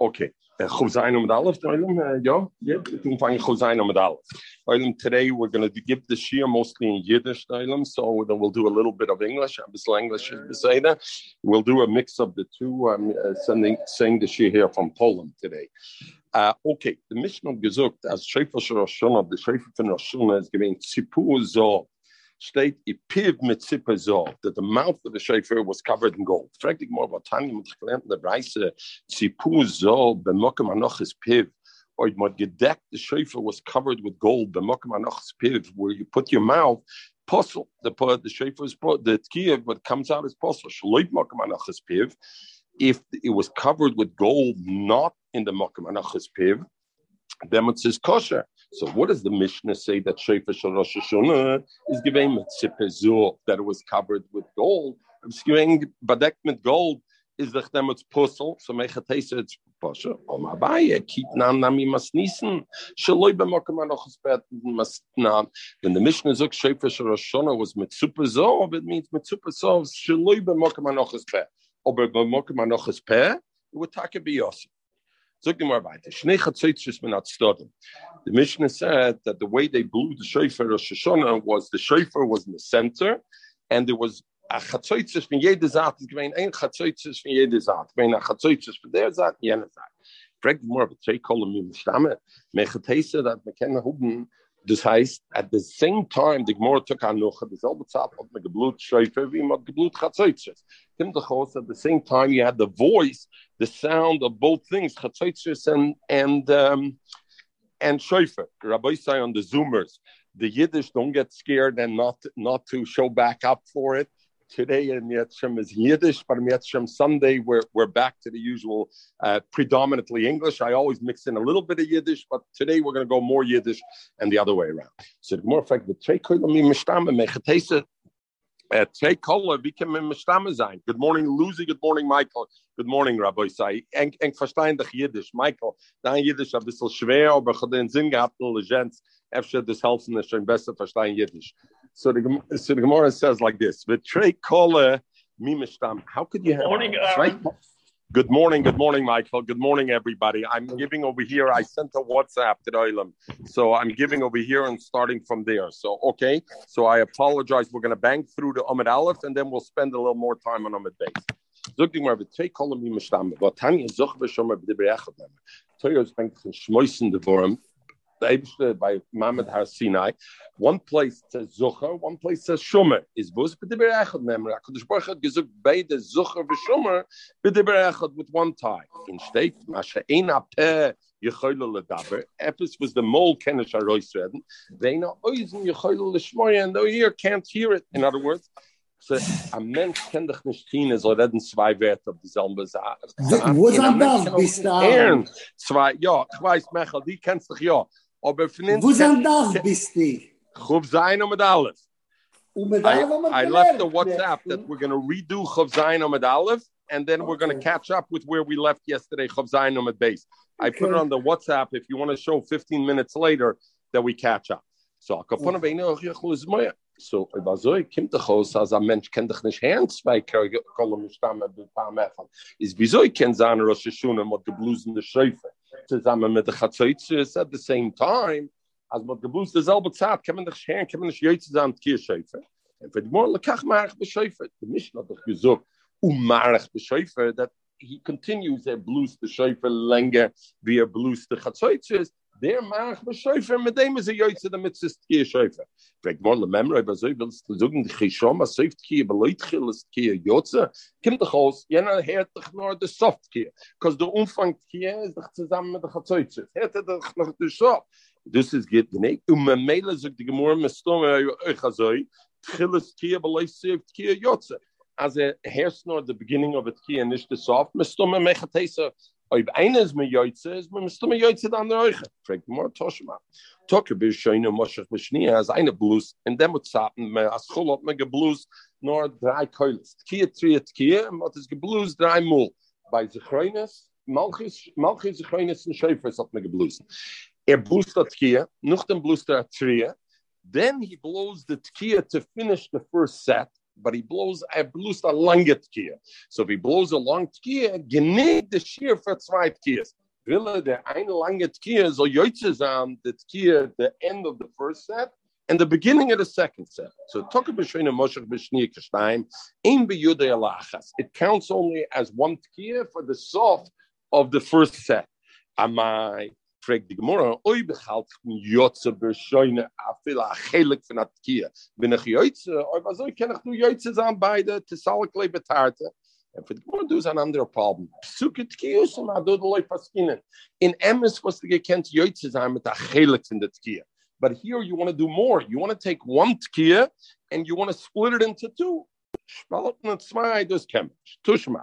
Okay. Chosainu Medalef, yeah, yeah, we can find Chosainu Medalef. Today we're going to give the Shia mostly in Yiddish, so then we'll do a little bit of English, a bit English, say that. We'll do a mix of the two, um, uh, sending, saying the Shia here from Poland today. Uh, okay, the Mishnah gesucht, as Schäfer Shashona, the Schäfer von Roshuna is giving Tzipu Zor steht Ipiv mit Zippezor, that the mouth of the shofar was covered in gold. Fragt ich mal, was Tanja mit gelernt in der Reise, anochis Piv, or mod gedeckt, the shofar was covered with gold, b'mokem anochis Piv, where you put your mouth, Puzzle, the the shofar is the tkiyah, what comes out is puzzle. Shaloit mokem anochis Piv, if it was covered with gold, not in the mokem anochis Piv, then it says kosher. So what does the Mishnah say that Shofar Shal Rosh Hashanah is giving mitzipezur that it was covered with gold? It's badek with gold is the chdemetz puzzle. So mechatesa it's pasha. Om abaye keep nan nami masnisen. Shaloi b'mokem anochas bet masna. When the Mishnah zok Shofar Shal Rosh Hashanah was mitzupezur, it means mitzupezur shaloi b'mokem anochas bet. Ober b'mokem anochas peh, it would take a biyosif. The Mishnah said that the way they blew the shofar of Shoshana was the shofar was in the center, and there was a chatzaitzis from jede chatzaitzis from a more hoben Das heißt, at the same time, the Gemara took on noch man geblut geblut Chatzoitzes. Dachos, at the same time, you had the voice, the sound of both things, Chatzoitzes and, and, um, and Schäufer. Rabbi say on the Zoomers, the Yiddish don't get scared and not, not to show back up for it today in Yetzim is Yiddish, but in Yetzim Sunday we're, we're back to the usual uh, predominantly English. I always mix in a little bit of Yiddish, but today we're going to go more Yiddish and the other way around. So the more fact, the Good morning, Lucy. Good morning, Michael. Good morning, Rabbi Sai. Eng, eng verstehen dich Jiddisch. Michael, dein Jiddisch ein bisschen schwer, aber ich habe den Sinn gehabt, in Legends. Efter das helfen, ist schon besser verstehen Jiddisch. So the, so the Gemara says like this: "V'trei kola mimishtam." How could you have? Morning, right? Good morning, good morning, Michael. Good morning, everybody. I'm giving over here. I sent a WhatsApp to Oilam, so I'm giving over here and starting from there. So okay, so I apologize. We're going to bang through the Amid Aleph, and then we'll spend a little more time on Amid Base. Zog we twee kolom die me staan. Wat Tanja zocht we schon by Mamad Har Sinai. One place says Zucher, one place says Shumer. Is bus b'diber echad memra. Hakadosh Baruch Hu gezuk beide Zucher v'Shumer b'diber echad with one tie. In state masha ein apeh yechoyle ledaber. Epis was the mole kenish arois They Veina oizen yechoyle l'shmoya, and the ear can't hear it. In other words. So, ein Mensch kann dich nicht dienen, so reden zwei Werte auf dieselbe Sache. Wo das? Bist du? Zwei, ja, ich weiß, Michael, die kennst dich ja. Aber von Wo sind das bist du? Chub Zayin Amid Aleph. Um I, I left the WhatsApp that we're going to redo Zayin Amid Aleph, and then we're going to catch up with where we left yesterday, Chav Zayin Amid Base. I put it on the WhatsApp if you want to show 15 minutes later that we catch up. So, so über so kimt doch aus als ein Mensch kennt doch nicht Herrn zwei Kolumn stammen mit ein paar mehr ist wieso ich kenn sagen Rosh Hashanah mit geblusene Schäufe. Zusammen mit der Chatzoitze at the same time als mit geblus derselbe Zeit kann man doch Herrn kann man nicht jetzt zusammen Kirschäufe und für die Morgen lekach marach beschäufe die Mishnah doch gesagt um marach beschäufe that he continues er blues the Schäufe länger wie er blues der Chatzoitze der mach be scheufe mit dem is a joitze damit ist hier scheufe fragt mal memory aber so willst du sagen die schon mal soft hier be leut gilles hier jotze kimt doch aus jener hert doch nur de soft hier cuz der umfang hier ist doch zusammen mit der gezeutze hert doch noch de so this is the name um mele zog die gemor mit stomme euch azoi gilles hier be leut soft hier jotze as a hair the beginning of it here nicht the soft mit stomme mechatesa Ob eines me yoytze is me stumme yoytze dann euch. Fragt more Toshma. Toke bis shoyne moshach beshni as eine blus in dem zaten me as khol me geblus drei geblus drei mol. Bei ze groines malchis malchis ze groines en scheufers hat me geblus. Er blust dat kie, noch dem blus der. Then he blows the tkia to finish the first set. But he blows a blows a lange tkia. So if he blows a long tkia, genig the shear for zwei tkias. Wille der eine lange tkia so yotzes the tkia the end of the first set and the beginning of the second set. So Toka B'Shreina Moshe B'Shni Kashtaim, Ein B'Yudei Alachas. It counts only as one tkiya for the soft of the first set. Amai, fragt die Gemara, oi bechalt jotze b'Shreina afil achelik von der tkiya. Bin ich jotze, oi was ich kann ich nur jotze sein beide, tessalekle betarte. And for the Gemara, there's an under problem. Psuke tkiyus and adodoloi paskinen. In Emes was to get kent jotze sein mit achelik von der tkiya. But here you want to do more. You want to take one tkiya and you want to split it into two. Tushma.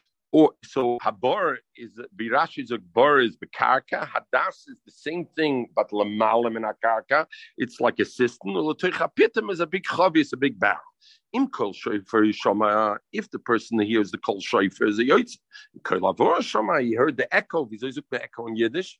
or so habar is birash is a bar is bekarka. Hadas is the same thing, but lamalim in akarka. It's like a cistern. Pitim is a big chavi, it's a big barrel. Im kol shofar yishama. If the person hears the kol shofar is a yotz. Kol avor shama. He heard the echo. Wie soll the echo in Yiddish?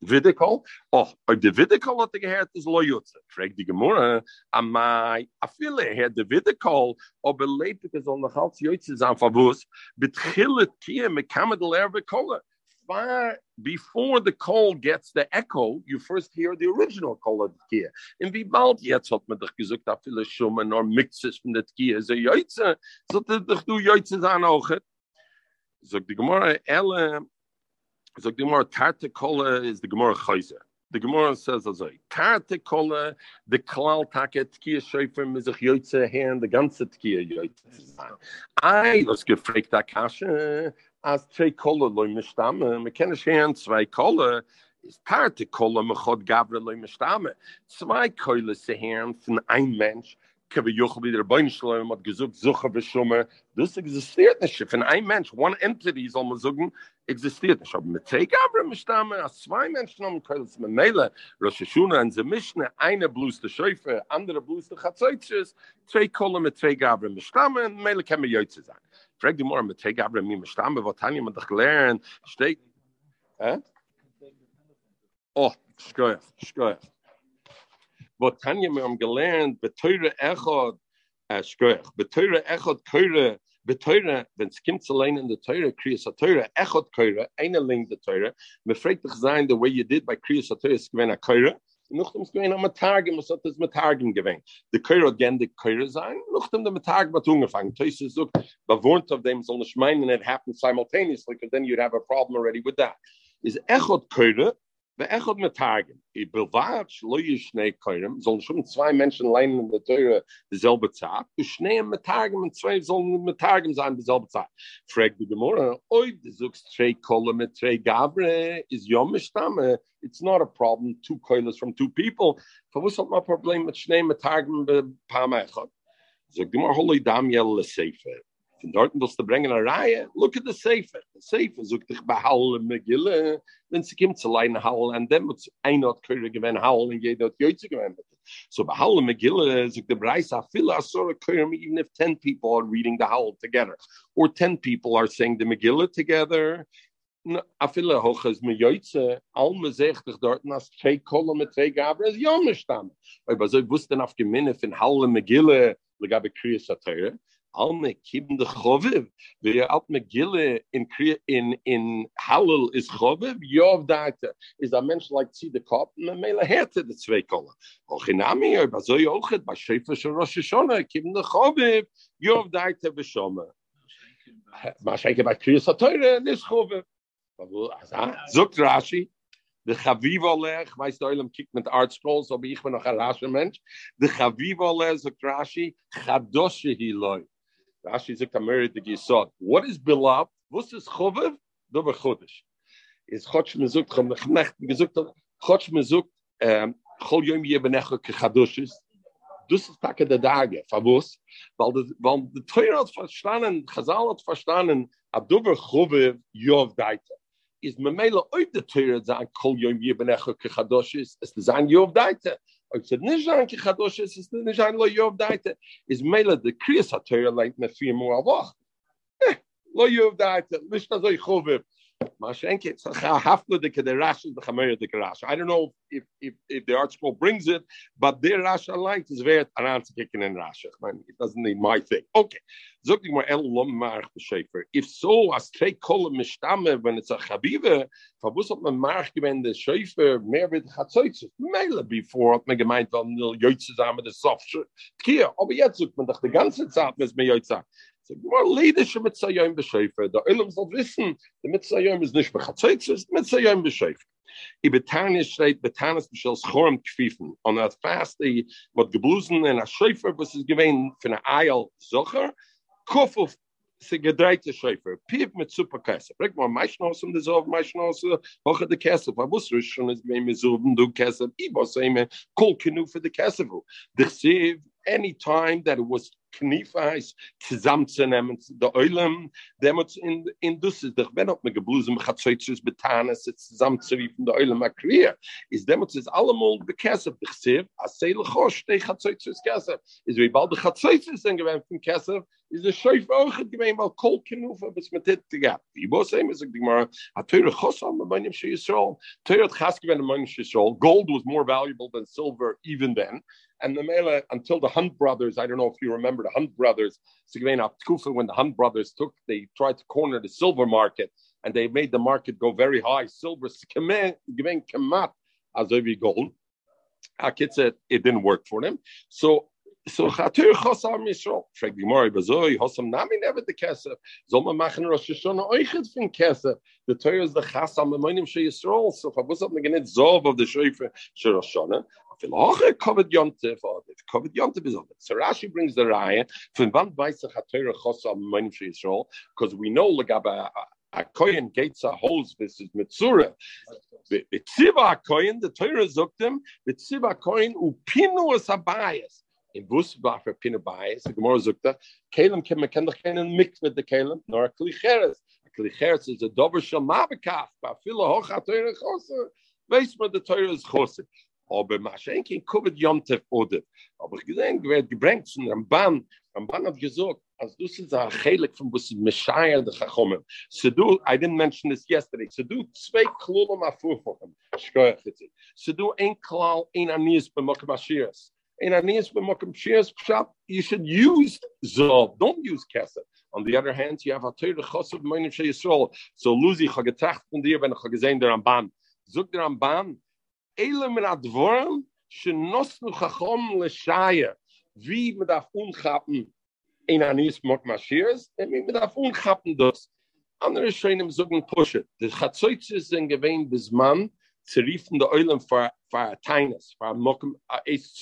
Vidikol. Oh, the Vidikol hat er gehört, ist Loyutze. Fragt die Gemurre, amai, a viele hat der Vidikol, aber lebt es soll noch als Jutze sein, verwus, betchillet kie, me kamet lerve kolle. Far before the call gets the echo, you first hear the original call of the Kia. In wie bald jetzt hat man doch gesagt, da viele Schummen or mixes von der Kia. So Jöitze, so doch du Jöitze sein auch. Sagt die Gemurre, Elle, so the Gemara Tarte Kola is the Gemara Chayzer. The Gemara says as I Tarte Kola, the Klal Take Tkiya Shofar Mizach Yotze hand the ganze Tkiya Yotze. I was gefragt that Kasha as Trey Kola loy mishtame. Me kenne hand zwei Kola is Tarte Kola mechod Gavra loy mishtame. Zwei Kola se hand von ein Mensch kebe yoch der bein shloim mat Suche zuche Das dus existiert nish fun ein mentsh one entity is almost zugen existiert nish hob mit take aber mit stamme a zwei mentsh nom kels mit mele rosh shuna un ze mishne eine bluste scheife andere bluste hat zeitches zwei kolle mit zwei gabre mit stamme mele kem me yoyts ze frag di mor mit take aber mit stamme vot tanje mit doch glern steht eh? oh schoy schoy wo Tanja mir am gelernt, beteure echot, äh, uh, schkoich, beteure echot keure, beteure, wenn es kommt allein in der Teure, kriyas ha-teure, echot keure, eine ling der Teure, me fragt dich sein, the way you did by kriyas ha-teure, es gewinn a keure, noch dem es gewinn am Targim, was hat es mit Targim gewinn. Die keure hat gern die keure sein, noch dem der Targim hat ungefangen. Teus ist so, bewohnt of them, soll nicht meinen, it happened simultaneously, because then you'd have a problem already with that. Is echot keure, Be'echot metargim. I bilvat shlo yishnei koirem, sollen schon zwei Menschen leinen in der Teure dieselbe Zeit, u schnei metargim und zwei sollen metargim sein dieselbe Zeit. Frag die Gemorra, oi, du suchst trei kolle mit trei gabre, is yom stamme, it's not a problem, two koiles from two people. Verwus hat ma problem mit schnei metargim be paar mechot. Sag die Gemorra, holoi dam yel le seife. Von dort willst du bringen eine Reihe, look at the Sefer. The Sefer sucht dich bei Haul und Megille, wenn sie kommt zu leiden Haul, und dann wird ein Ort Köre gewinnen Haul, und jeder hat Jöitze gewinnen. So bei Haul und Megille sucht der Preis, a viel Asura Köre, even if 10 people are reading the Haul together, or 10 people are saying the Megille together, a viele hoches me joitze all me zegt dich dort nas zwei kolle mit zwei gabre is jomme stam. Aber so wussten auf geminne von halle megille le gabe kriis satere alme kiben de chove we at me gille in in in halal is chove yov data is a mentsh like see the kop me mele herte de zwei kolle och in ami aber so och et ba schefe scho rosh shona kiben de chove yov data be shoma ma sheike ba krius atoyre nis chove zogt rashi de Chaviva lech, weißt du, Oilem kiekt mit ArtScrolls, aber ich bin noch ein rascher Mensch. De Chaviva lech, sagt Rashi, Chadoshe hi loi. Rashi sagt Ameri the Gisod. What is beloved? Was Chovev? Dober Chodesh. Is Chotsh Mezuk, Chom Nechnecht, gesucht, Chotsh Mezuk, um, Chol Yom Yebenecho Kechadoshis. Dus is takke de dagen. Favos. Weil de, weil de Teure hat verstanden, Chazal hat verstanden, ab Dober Chovev Yov Daita. Is me mele oit de Teure zayn, Chol Yom Yebenecho Kechadoshis, is de zayn Yov Daita. Said, Kadosh, es ist nicht ein Lo Yov Daite. Is Mela, the Kriyas HaTorah leint me vier Moa Woch. Eh, Lo Yov Daite, nicht so ich I don't know if, if, if the article brings it, but their Rashi light is very around kicking in Rashi. It doesn't need my thing. Okay. If so, as trei kolle mishtame, when it's a chabive, verbus hat man march gewend the schäfer mehr wird chatzoitz. Meile before hat man gemeint, nil jöitze zusammen das soft. Kia, aber jetzt sucht man doch die ganze Zeit, was mir jöitze so more leadership mit sayim beschefer der ilm soll wissen der mit sayim ist nicht bechatzeit ist mit sayim beschefer i betane steht betanes beschels chorm kfifen on that fast the what geblusen in a schefer was is gewein für eine eil zocher kof of se gedreite schefer piep mit super kasse bring mal mei schnos um das auf mei schnos hoch de kasse was muss du schon is mir so du kasse i was immer kol kenu für de kasse der sie any time that it was knifais zusammenzunehmen der Eulam demot in in dus ist doch wenn ob mir geblusem hat zweitens betanes zusammen zu wie der Eulam akrier ist demot ist allemal bekesse besef a sel khosh te hat zweitens kasse ist wie bald hat zweitens sind gewen von kasse ist der scheif auch gemein mal kol kenuf bis mit dit gab i was same is the mar a teure khos am meinem shi so teure khas gewen meinem shi so gold was more valuable than silver even then and the Mele, until the Hunt brothers, I don't know if you remember the Hunt brothers, when the Hunt brothers took, they tried to corner the silver market and they made the market go very high. Silver, kamat as gold. It didn't work for them. So so chatur chosam Yisrael. Frag die Mori, bezoi, hosam nami never the kesef. Zol ma Rosh Hashanah oichet fin kesef. The Torah is the chasam amonim she Yisrael. So was up again, zov of the Hashanah. Filoche covered yontif, or covered yontif is on it. So Rashi brings the raya, from van weisse chatur chosam amonim she Yisrael, because we know legaba a kohen gates a holes this is mitzura. Bitziva kohen, the Torah zuktim, bitziva kohen upinu as abayas in bus war pinne bei so gemor zukta kelem kem me ken doch keinen mix mit de kelem nor klicheres klicheres is a dober shel mabekaf ba fille hoch hat er gosse weis man de teure is gosse aber aber wird gebrengt hat gesagt du heilig von de gachomem so i didn't mention this yesterday so do zwei klolom afur von schkoech so ein klal in anis be mokmashias in Aeneas pshat, you should use Zov, don't use Kesef. On the other hand, you have a Teure Chosav Moinim Shei Yisrael. So Luzi, ich getracht von dir, wenn ich gesehen, der Ramban. Der Ramban, Eile mir ad worm, she nos chachom le shaya, wie mit af un in a nis mot mashiris, en mi mit af un chappen dos. Andere schoen im sogen pushe, de chatzoytze zen gewein bis man, zeriefen de Eulen far a tainas, far a mokum, a eis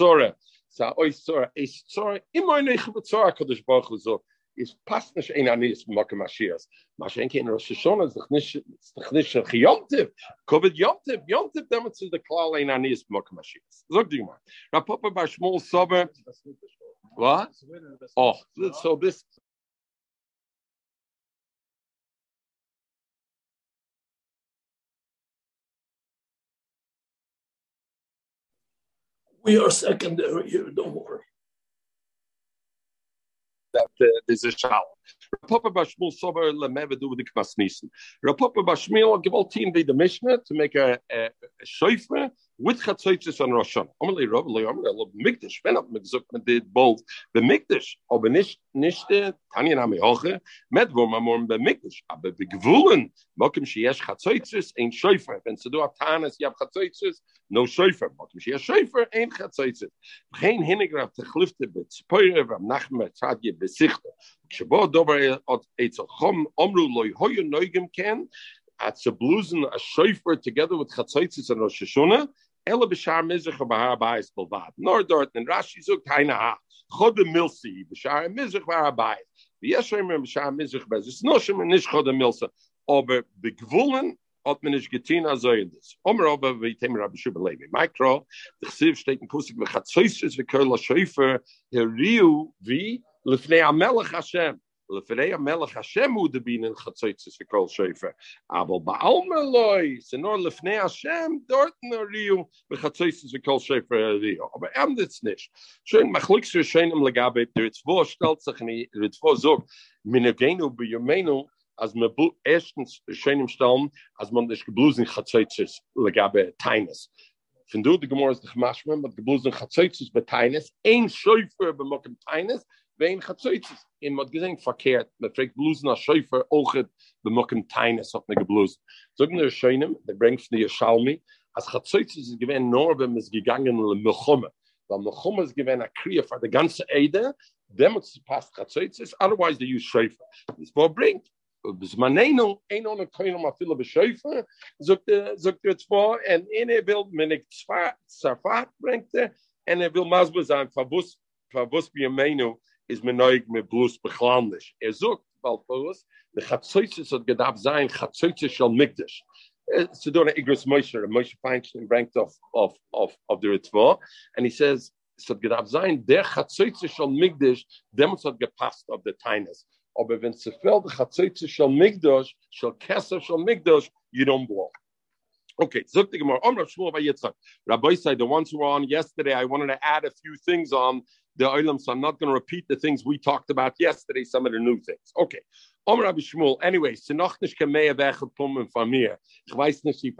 sa oi zore, eis zore, imo ein eich vatzor, kodesh bochus zog. Es passt nicht ein Anis, Mokum Mashiach. Maschenke in Rosh ist doch nicht, ist nicht ein Yomtiv, Kovid Yomtiv, Yomtiv, damit zu der Klall ein Anis, Mokum Mashiach. Sag dich mal. Rapapa bei Shmuel Sober, what? Oh, so this, We are secondary here, don't worry. A shal. Rapapa Bashmul Sober Lemeva do with the Kmas Nissen. Rapapa all team the Mishnah to make a, a, a shofar with Chatzoitzis on Rosh Hashanah. Amalei Rav Leomer Elav Mikdash. When up Mikzuk did both the Mikdash, aber nicht nicht Tanja Nami Hoche mit wo man morgen Mikdash, aber bei Gewulen mokem sheyesh Chatzoitzis ein Schäufer. Wenn du ab Tanis ja Chatzoitzis no Schäufer mokem sheyesh Schäufer ein Chatzoitzis. Kein Hinnegraf Techlifte Glifte mit Speure beim Nachmer Tadje besicht. Shabo dober at etzel khom omru loy hoye neugem ken at ze blusen a scheufer together with chatzoitzis and rosh hashanah Ela b'shar mizrach or b'har bayis b'lvad. Nor dort and Rashi zog kaina ha. Chod milsi b'shar mizrach b'har bayis. V'yeshem b'shar mizrach b'har bayis. Noshim and nish chod milsa. Aber begwullen hat man nicht getan als solches. Omer aber wie Temer Rabbi Shubha Levi. Mikro, der Chsiv steht in Pusik v'chatzoisis v'kol ha-shofer heriu wie lefnei ha-melech Hashem. לפני a mel הוא u de binen khatsayts ze kol shefe aber ba almeloy ze nor lefnei a shem dort no riu be khatsayts ze kol shefe de aber am dit snish shoyn ma khlux im lagabe de its sich ni de its vor zog mine geinu be yemenu as me bu erstens shoyn im staum as man des geblusen khatsayts ze lagabe tainus du de gmorz de gmaschmen mit de bluzen gatsaitses beteines ein schulfer bemokem teines vein chatzoitzes in mod gesehen verkehrt mit freck blusen a scheufer ochet be mocken teines auf ne geblus sogen der scheinem der bringt die schalmi as chatzoitzes is gewen nur wenn es gegangen mechomme weil a krier für de ganze ede dem es passt otherwise they use scheufer this for bringt bis man nein ein on kein mal viele bescheufer sagt sagt jetzt vor en in er will mir nicht zwar safat bringt en er will sein verbus verbus meinu is me noig me blus beglandish er zogt bald volus de gatsoitses hat gedab sein gatsoitses shal mikdish so do an igros moisher a moisher function ranked of of of of the ritva and he says so gedab sein der gatsoitses shal mikdish dem hat gepasst of the tinus aber wenn se fel de gatsoitses shal mikdish shal kesser shal mikdish you don't blow Okay, the Gemara. Omrav Shmuel by Yitzchak. Rabbi said the ones who were on yesterday. I wanted to add a few things on the oilam, so I'm not going to repeat the things we talked about yesterday. Some of the new things. Okay. Om Rabbi Shmuel. Anyway. Ich weiß nicht, wie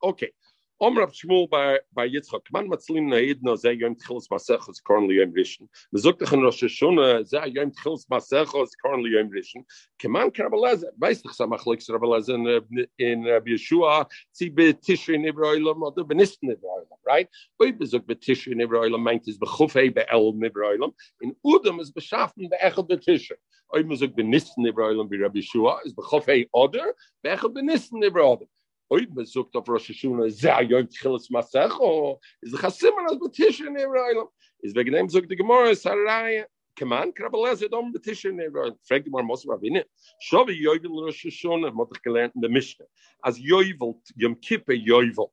Okay. Om Rab Shmuel Yitzchak man matzlim ze yom masechos currently yom rishon. Me zogt dich in Rosh Hashanah ze yom masechos currently yom rishon. Keman in in Yeshua be Tishri Nivroilam oder benist Nivroilam, right? Bezog be Tishri Nivroilam meint is bechufei be El Nivroilam. In Udam is be be Tishri. Oi bezog benist Nivroilam be Yeshua is be benist Nivroilam. Oy besucht auf Rosh Hashanah ze yom tchilas masecho is a chasimon as betish in is dem sucht dom in man muss man winnen so Rosh Hashanah mod ich gelernt in der Mishnah as yovel yom kippe yovel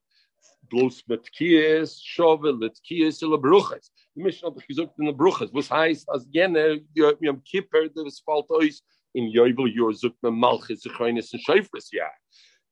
bloß mit kies shovel mit kies le bruches die Mishnah hat in der bruches was heißt as jene yom kippe das fällt euch in yovel yor zukt me malchis geines scheifres ja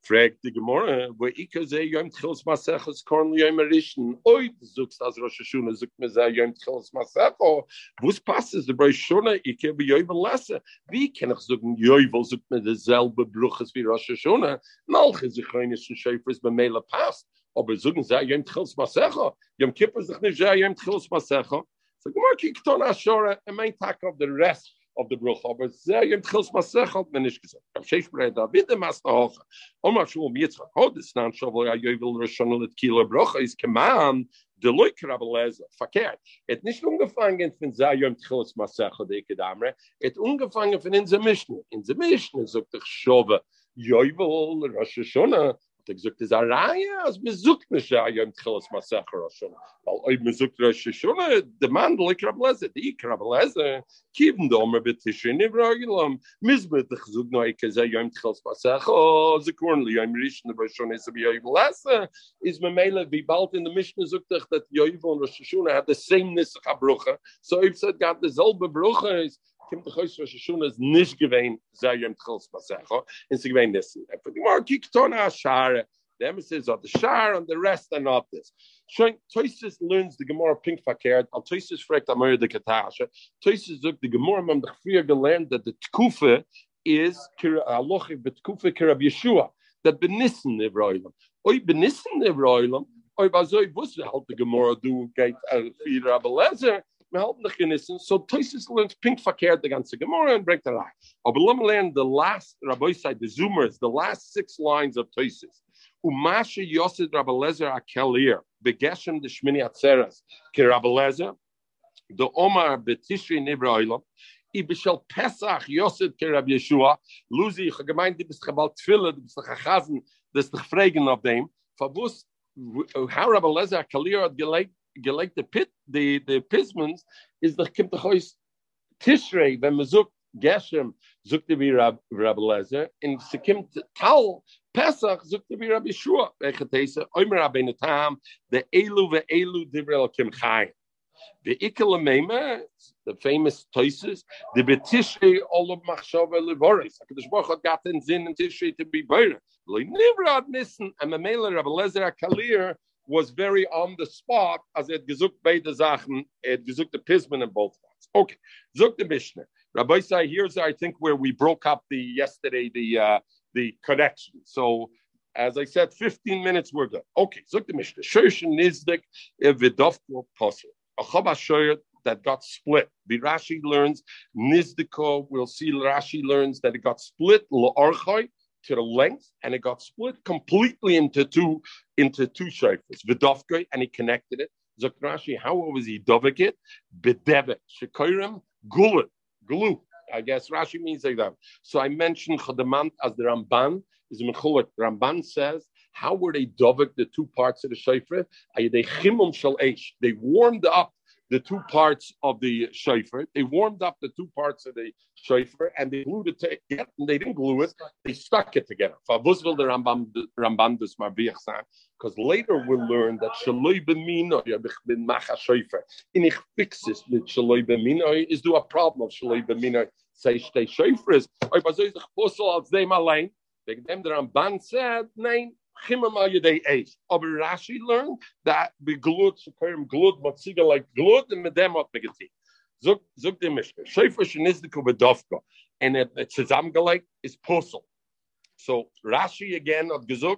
fragt die Gemorre, wo ich sehe, Yom Tchilos Maseches, Korn Yom Erischen, oi, du suchst Rosh Hashanah, sucht mir sehr Yom Tchilos Masecho, wo es passt, ist der Brei Shona, ich habe Yovel lasse. Wie kann ich sagen, Yovel sucht mir dasselbe Bruches wie Rosh Hashanah? Malche sich rein ist ein Schäfer, ist bei Mela passt. Aber suchen sie Yom Tchilos Masecho, Yom Kippur sich nicht sehr Yom Tchilos Masecho. So, Gemorre, kikton Ashore, a main talk of the rest auf der Bruch, aber sehr im Tchils Masech hat mir nicht gesagt. Am Sheshbrei da bitte Master Hoche. Oma schu um Yitzchak Hodis, nan shovel er ja Jövel Rishon let Kieler Bruch, is keman, de Leuker aber lese, verkehrt. Et nicht ungefangen von sehr im Tchils Masech hat ich gedamre, et ungefangen von in Zemishne. In Zemishne sagt ich Shove, Jövel Rosh Hashanah, hat er ist Reihe, als man sucht nicht, ja, ja, im Tchilas Masecher schon. Weil, ob man sucht, ist schon, der Mann, der Ikrabeleze, die Ikrabeleze, kieben da immer bitte schön, in Bragilam, müssen wir dich suchen, no, ich sage, ja, im Tchilas Masecher, oh, sie können, ja, im Rischen, aber schon ist, ja, überlasse, ist mir meile, wie bald in der Mischne sucht dich, dass Joivel und Rosh Hashanah hat das same Nissach abruche, so, ob es hat dasselbe Bruche kimt de khoyts rosh shon is nish in des for the mark ton a share the emphasis of the share and the rest are not this. Showing toises learns the gemara pink fakert al toises frekt de toises zuk the gemara mam de that the tkufe is kira aloch bet tkufe kira yeshua that benissen evroilam oi benissen evroilam oi bazoy bus halt the gemara do geit uh, al fira abelezer wir halten dich. So Toises learns pink verkehrt the ganze Gemara and break the lie. Aber let learn the last, Rabbi said, the Zoomers, the last six lines of Toises. Umasha Yosid Rabelezer Akelir, Begeshem the Shmini Atzeres, Ki Rabelezer, the Omar Betishri Nibra Oilam, i bishal pesach yoset ke rab yeshua luzi ich gemeint du bist gebalt tfille bist das dich fragen auf dem verbus how rab lezer kalir gelegt gelegt the pit the the pismans is the kimt the tishrei wenn man geshem sucht er wie rab lezer in sikimt tal pesach sucht er wie rab yeshua welche tese oimer tam elu ve elu divrel kim chai The Ikelamema, the famous Toises, the Betishrei Olav Machshava Levoris. HaKadosh Baruch Hu got in Zin and Tishrei to be better. Lo Nivrad Nissen, and Mamela Rabbi Lezer Kalir was very on the spot as it gesucht beide Sachen, it gesucht the Pisman in both ones. Okay, Zuk the Mishnah. Rabbi Sai, here's I think where we broke up the yesterday the uh, the connection. So as I said, 15 minutes we're done. Okay, Zuk the Mishnah. Shoshin Nizdik Vidovko Posel. A that got split. Rashi learns Nizdiko. We'll see Rashi learns that it got split La'archai to the length, and it got split completely into two into two shayfas. Vidovka, and he connected it. Zuk Rashi, how was he dovik it? Shekorim Gulit glue. I guess Rashi means like that. So I mentioned Chadamant as the Ramban is Mechulik. Ramban says, how were they dovik the two parts of the shofar? They warmed up the two parts of the shofar. They warmed up the two parts of the shofar and they glued it together. They didn't glue it; they stuck it together. Because later we'll learn that shaloi b'mino bin macha shofar. In ich fix this with shaloi is do a problem of shaloi. Say shtei shofar is. Oy bazoy zich puzzle als dem allein. Wegen dem der Ramban said, nein, Aber Rashi learned that be glut, sukarim glut, matziga like glut, and medem hat megati. Zug, zug dem Mishka. Shofar shenizdiku bedovka. And it, it is puzzle. So Rashi again of Gezuk,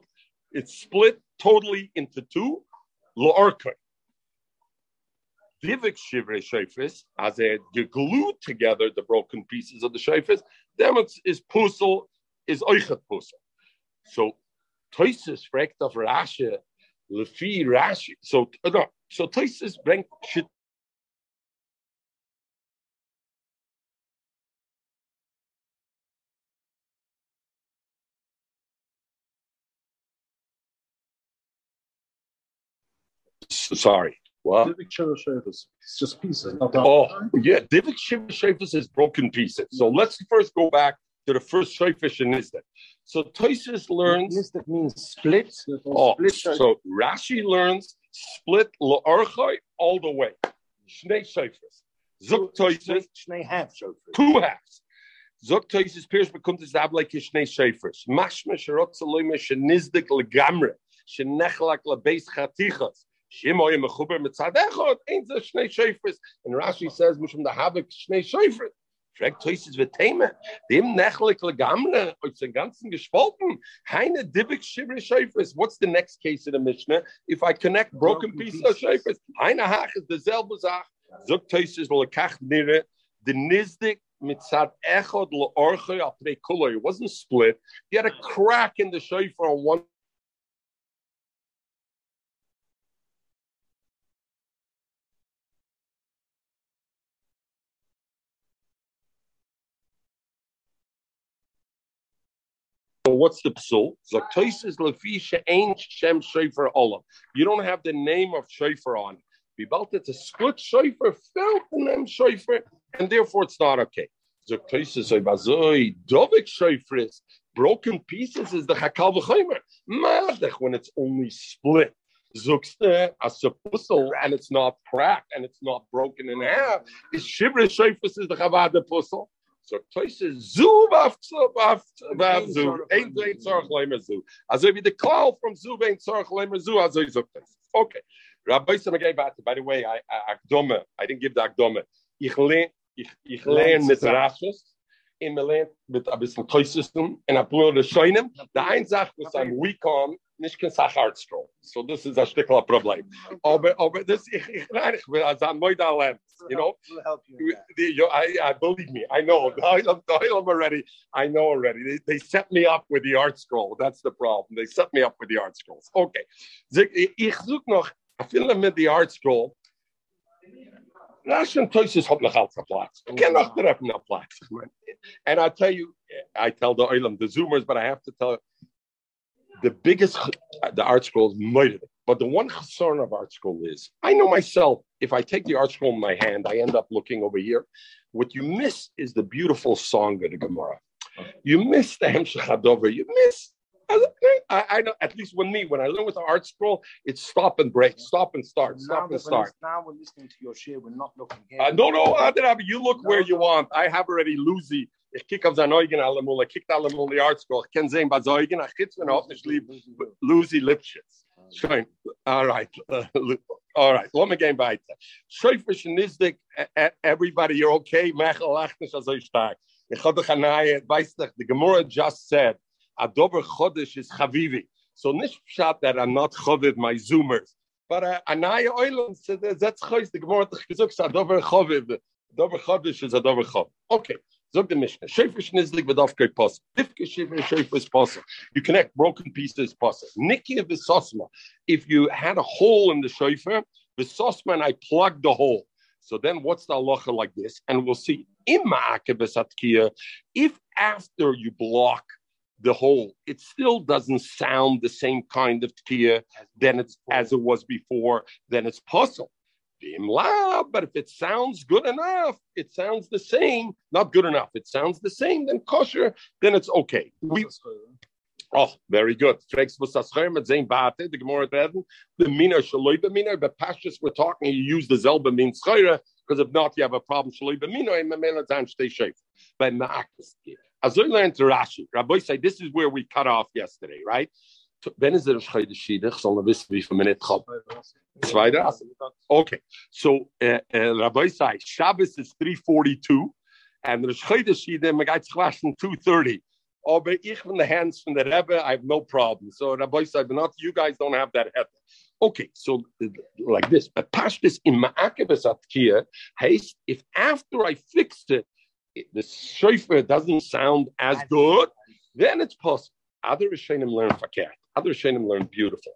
it's split totally into two. Lo'orkai. Divik shivrei shofis, as they glued together the broken pieces of the shofis, then it's is puzzle, is oichet puzzle. So Toises fragt auf Rashi, Lefi Rashi. So, uh, no, so Toises bringt shit. Sorry. What? Divik Shiva Shavas. It's just pieces. Oh, yeah. Divik Shiva Shavas is broken pieces. So let's first go back to the first Shayfish in Nizdik. So Toisus learns. Nizdik means split. Oh, split so Rashi learns split la'archai all the way. Shnei Shayfish. Zuk Toisus. Shnei half shofar. Two halves. Zuk Toisus Piers bekommt es ab like Shnei Shayfish. Mashma sherot zaloyme shenizdik legamre. Shenechlak lebeis chatichas. Shimoy mechuber mitzadechot. Ain't the Shnei Shayfish. And Rashi says, Mishum the Havik Shnei Shayfish. Fragt Toises wird Thema. Dem Nechlik Legamre, aus den ganzen gespalten. Heine Dibik Shivri Shafis. What's the next case in the Mishnah? If I connect broken pieces of Shafis, Heine Hach is derselbe Sach. Toises lekach nire. The Nizdik mitzad echod leorche apnei kuloi. It wasn't split. He had a crack in the shofar on one what's the psul? Zaktoises lefisha ain't shem shofar olam. You don't have the name of shofar on it. It to split shofar, felt the name and therefore it's not okay. Zaktoises bazoi dovik is broken pieces is the chakal v'chaymer. Madech when it's only split. Zukste as a puzzle and it's not cracked and it's not broken in half. Is shivra shofar is the chavada puzzle. So Toyse zu baf baf baf zu ein ein tzarch lemer zu. Also wie the call from zu ein tzarch lemer zu also is okay. Rabbi Sam gave back by the way I akdome I didn't give the akdome. Ich learn ich ich learn mit Rashos in Milan mit a bisschen Toysystem and a blue the shinem. The ein Sach was I'm weak on nicht kein Sachartstrom. So this is a stickler problem. Aber oh, aber oh, this ich ich will as an moida lamp. You know, We'll help you. You- the- you- I, I believe me. I know. I'm, I'm already. I know already. They, they set me up with the ArtScroll. That's the problem. They set me up with the ArtScrolls. Okay. Ich zoek noch. I feel mit the ArtScroll. Russian Toysis hat noch als Platz. Ich kann noch treffen auf Platz. And I tell you, I tell the Oilam, the Zoomers, but I have to tell the biggest, the ArtScroll is mighty. But the one concern of ArtScroll is, I know myself, if I take the ArtScroll in my hand, I end up looking over here. What you miss is the beautiful song of the Gemara. You miss the Hemshech Hadover. You miss I, I know at least when me when I learn with the ArtScroll, it's stop and break, stop and start, stop and start. Now we're listening to your share. We're not looking here. Uh, no, no, Adrab, you look No, where you want. I have already Lucy. Ich kick auf ich kick allemal die ArtScroll. Ich kann sehen, Eugen, ich kitz mir nicht lieb, Lucy Lipschitz. Schön. All right. All right. Let me get weiter. Schäufisch Nizdik, e- everybody, you're okay? Mechel, lach nicht so stark. Ich hatte Chanaye, weißt du, the Gemara just said, a dober chodesh is chavivi. So nicht shot that I'm not chaviv my zoomers. But uh, Anaya Oilam said, that's choice. The Gemara hat gesagt, a dober chaviv. Dober chodesh is a dober chav. Okay. Zog the Mishnah. Shayfish nizlik v'daf great posse. Fifke shiver shayfish posse. You connect broken pieces. Nikki of the. If you had a hole in the shayfer, the sosma and I plugged the hole. So then what's the halacha like this? And we'll see. If after you block the hole, it still doesn't sound the same kind of tkiya than it's as it was before, then it's puzzle. But if it sounds good enough, it sounds the same, not good enough, it sounds the same, then kosher, then it's okay. We Oh, very good. Fragst was das Scherm mit sein Bate, the Gemara the Mina Shaloi B'Mina, but Pashas we're talking, you use the Zelba mean Schreire, because if not, you have a problem Shaloi B'Mina, and Mamela Zan stay safe. By Ma'akas. As I learned to Rashi, Rabbi say this is where we cut off yesterday, right? Wenn es der Schreide Schiedich, soll man wissen, wie viel Minute kommt. Zwei Rassen. Okay, so uh, uh, Rabbi say Shabbos is 342, and the Schreide Schiedich, man geht sich waschen 230. Aber ich von the hands from the Rebbe, I have no problem. So Rabbi said, not you guys don't have that head. Okay, so uh, like this, but Pashtus in Ma'akebes Atkia, haste if after I fixed it, it- the shofar doesn't sound as good, then it's possible. Other Rishonim learn fakir. Other Rishonim learn beautiful.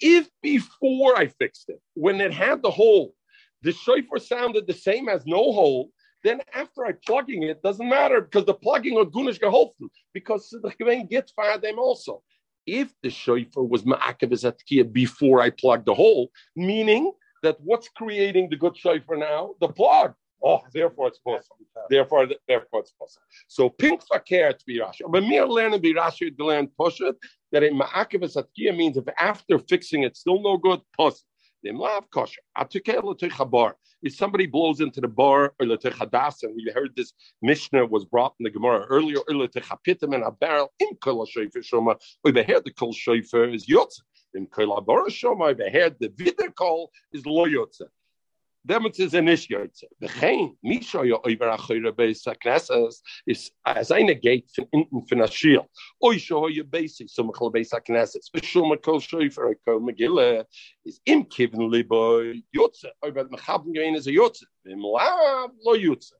If before I fixed it, when it had the hole, the shofar sounded the same as no hole, then after I plugging it, doesn't matter because the plugging on Gunish geholfen because the Gewein get fire them also. If the shofar was ma'akav atkiya before I plugged the hole, meaning that what's creating the good shofar now? The plug. Oh, therefore it's possible. Therefore, therefore it's possible. So pink fakir to be Rashi. But me learning be Rashi to learn poshut that in ma'akav atkiya means if after fixing it still no good, possible. Them lav kosher. Atukel bar. If somebody blows into the bar and we heard this Mishnah was brought in the Gemara earlier, in a barrel in kol shayfer shoma. We beheard the kol shayfer is yotze. In kol shoma, we beheard the kol is lo yotze. It is initiates. The chain misha yo over beis is as eine gate von inten von a shield. Oy sho yo basic some kol beis knesses. Beshuma kol shayfer kol megillah is im liboy yotze. Over the mechaben gein is a yotze. Lav lo yotze.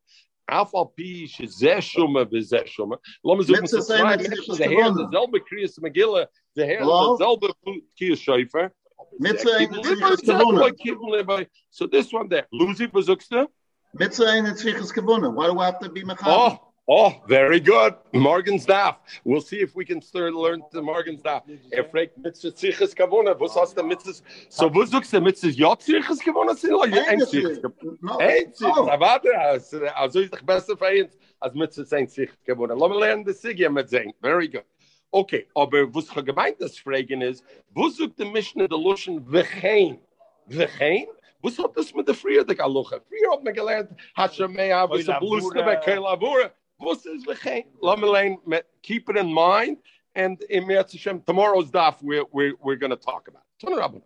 Afal pi shezeh shuma bezeh shuma. Lo me zoeken Mitzvah ze zijn zwei met Menschen, zichus de heer gewonnen. dezelfde kriyas megillah, de heer Hello? dezelfde kriyas shayfer. Mitzvah een Kiven tzvichas liboy, gewonnen. kiven liboy. So this one there. Lucy bezoekste? Mitzvah een tzvichas gewonnen. Why do I have to be mechab? Oh, oh, very good. Morgan staff. We'll see if we can start learn the Morgan staff. Er fragt mitzvah zichas gewonnen. Was hast du mitzvah? So wo sagst du mitzvah ja zichas gewonnen sind? Oder ja ein gewonnen? No. Ein zichas. Oh. Aber warte, also ist doch besser für uns, als mitzvah sein zichas gewonnen. Lass mal lernen das Sigya mit sein. Very good. Okay, aber was gemeint das fragen ist, wo sagt der Mishnah der Luschen v'chein? V'chein? Was hat das mit der Friedrich Aluche? Früher hat man gelernt, Hashemea, was a bluste bei Keilavura. Was is v'chein? Let me learn, me- keep it in mind, and in Meretz Hashem, tomorrow's daf, we're, we're, we're going to talk about. Ton Rabbanon.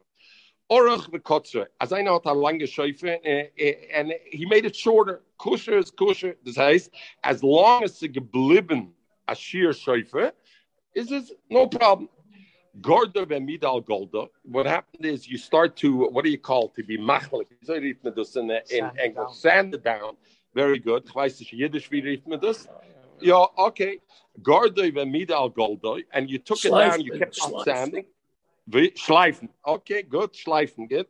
Orach v'kotzer. As I know, hat a eh, eh, and he made it shorter. Kusher is kusher. Das heißt, as long as it's geblieben a sheer Schäufe, is this no problem. Gorda v'midal golda. What happened is you start to, what do you call, to be machlik. So rief man das in, in Sand English. down. Sand it down. Very good. Ich weiß nicht, Yiddish, wie rief man das? Ja, okay. Gorda v'midal golda. And you took it down, you kept on sanding. Wie? Schleifen. Okay, good. Schleifen. Good.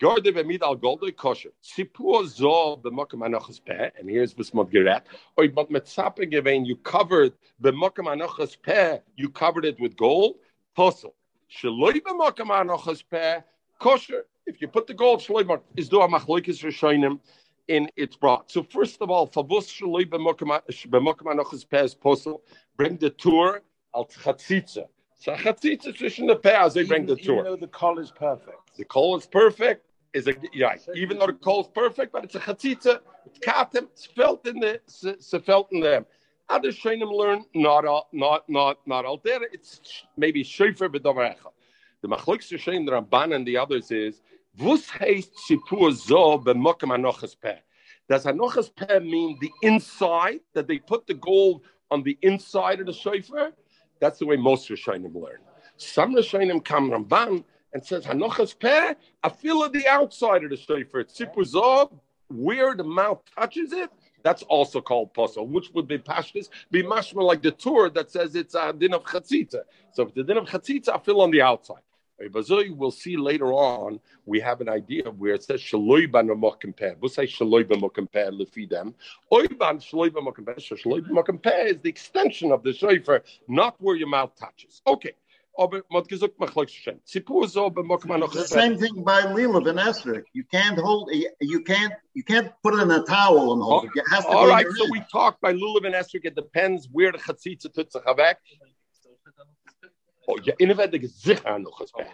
Gorda v'midal golda kosher. Sipur zo b'mokam anochas peh. And here's what's mod gerät. Oy, but mit Zappe gewein, you covered b'mokam anochas peh, you covered it with gold. Puzzle. Shaloi b'mokam anochas peh, kosher. If you put the gold, shaloi b'mokam, is do a machloikis rishonim in its brought. So first of all, favus shaloi b'mokam b'mokam anochas peh is puzzle. Bring the tour al chatzitza. So chatzitza zwischen the peh as they bring the Even, even tour. though the call is perfect. The coal is perfect. Is a yeah. Even though the coal is perfect, but it's a chatzitza. It's katem. It's felt in the. It's, felt in them. Other shaynim learn not all, not not not al there. It's maybe shayfer b'davar. The machlokes shayim the Ramban and the others is vus heist shipur zo b'mokem anochas peh. Does anochas peh mean the inside that they put the gold on the inside of the shofar? That's the way most Rishonim learn. Some Rishonim come Ramban and says Hanochas peh, I feel at the outside of the shofar. Tzipuzov, where the mouth touches it, that's also called puzzle, which would be pashtis, be mashma like the tour that says it's a din of chatzitza. So if the din of chatzitza, I feel on the outside. We'll see later on, we have an idea where it says shaloi ban mokampeh. We'll say shaloi ban mokampeh lefi them. Oiban shaloi ban mokampeh. So shaloi ban mokampeh is the extension of the shofar, not where your mouth touches. Okay. Aber man gesagt, mach leuk schön. Zipur so, beim Mokum The same thing by Lulav and Esther. You can't hold, you can't, you can't put it in a towel and hold it. It has to All be right, so we talked by Lulav and Esther. It depends where the chatzitza tutza chavek. Oh, yeah, innovative zichar anochas peh.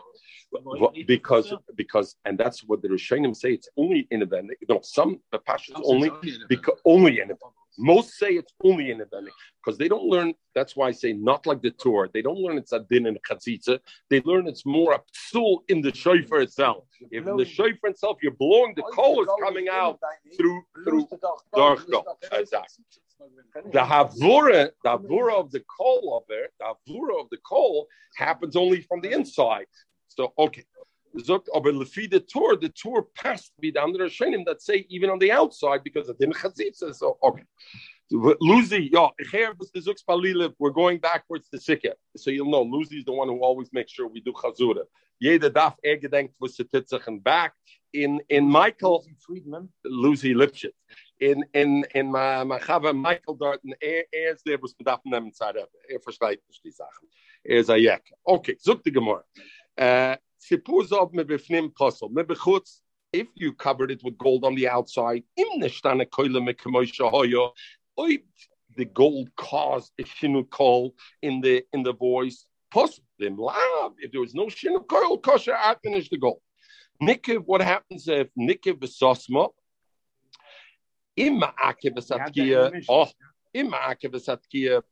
Well, Because, because, and that's what the Rishonim say. It's only in event. No, some the pashas only because only in event. Most say it's only in event because they don't learn. That's why I say not like the Torah. They don't learn it's a din and chatzitza. They learn it's more a psul in the shofar itself. If in the shofar itself you're blowing, the coal is coming out through through dark. Exactly. The havura, the havura of the coal of it, the havura of the coal happens only from the inside. So okay. Zogt, aber lefi the tour, the tour passed me down the Rishonim that say even on the outside because of the chatzitza. So okay. Luzi, yeah, the we're going backwards to Sikha. So you'll know Luzi is the one who always makes sure we do Chazura. Jeder darf er gedenkt was Titzach and back. In in Michael Friedman. Lucy Lipschitz. In in in my my Chava Michael Darton, er er is there was bedarf nehmen Zeit ab. Er versteht nicht die Sachen. Er ist a Jek. Okay, zuk die Gemara. Uh, Sipur zov me befnim posel. If you covered it with gold on the outside, im neshtane koile me hoyo. The gold caused a shinu kol in the in the voice. Lav. If there was no shinu kol, kosher finished the gold. Nikiv, what happens if Nikiv v'sosma? Ima akev v'satkia. Oh, ima akev v'satkia.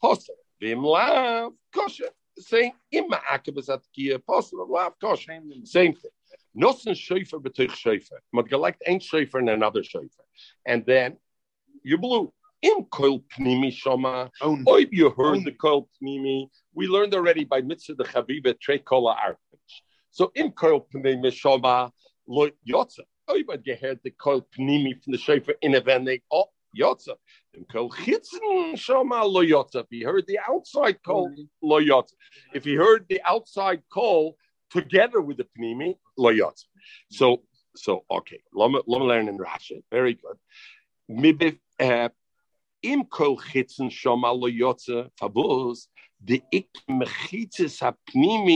Vim lav kosher. Saying ima akev v'satkia posel. Lav kosher. Same thing. Nosen shofar b'tuch shofar. But gelect ain't shofar and another shofar. And then you blew. in koil pnimi shoma. oh you heard the koil pnimi. We learned already by mitzvah the chaviva tre kola arpich. So in koil pnimi shoma lo yotza. Oib had geheard the koil pnimi from the shofar in a vending. Oh, yotza. If he heard the outside lo. If he heard the outside call together with the pnimi lo yotza. So so okay. Lama learn in Rashi. Very good. Maybe uh, im kol chitzen shoma fabuz the ik mechitzes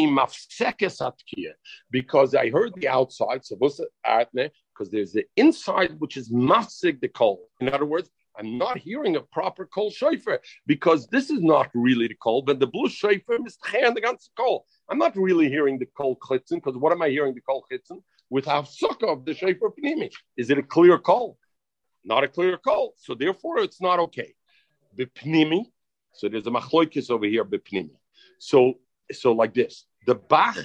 mafsekes atkia because I heard the outside so because there's the inside which is mafsek the kol. In other words, I'm not hearing a proper kol shofar because this is not really the kol, but the blue shofar is hand against the ganze kol. I'm not really hearing the kol chitzen because what am I hearing the kol chitzen with hafsuka of the shofar pnimi? Is it a clear kol? not a clear call. So therefore, it's not okay. Bipnimi. So there's a machloikis over here, bipnimi. So so like this, the Bach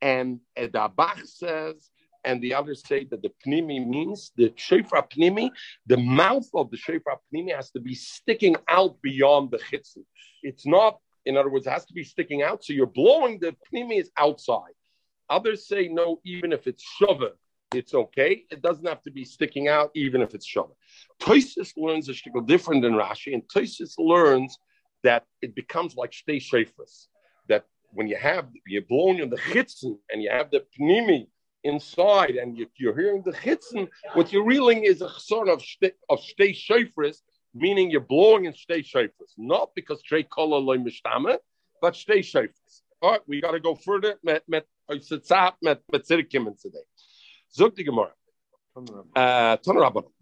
and the Bach says, and the others say that the pnimi means the shofar pnimi, the mouth of the shofar pnimi has to be sticking out beyond the chitzin. It's not, in other words, it has to be sticking out. So you're blowing the pnimi is outside. Others say no, even if it's shova, it's okay. It doesn't have to be sticking out, even if it's shova. Toisis learns a shtickle different than Rashi, and Toisis learns that it becomes like shtei shofars. That when you have you're blowing in the chitzen and you have the pnimi inside, and you, you're hearing the chitzen, what you're reeling is a sort of shtei, of shtei shofars, meaning you're blowing in shtei shofars, not because shtei kola loy mishtama, but shtei shofars. All right, we got to go further. Met met met met met tzirikim today. Zog the Gemara. Uh.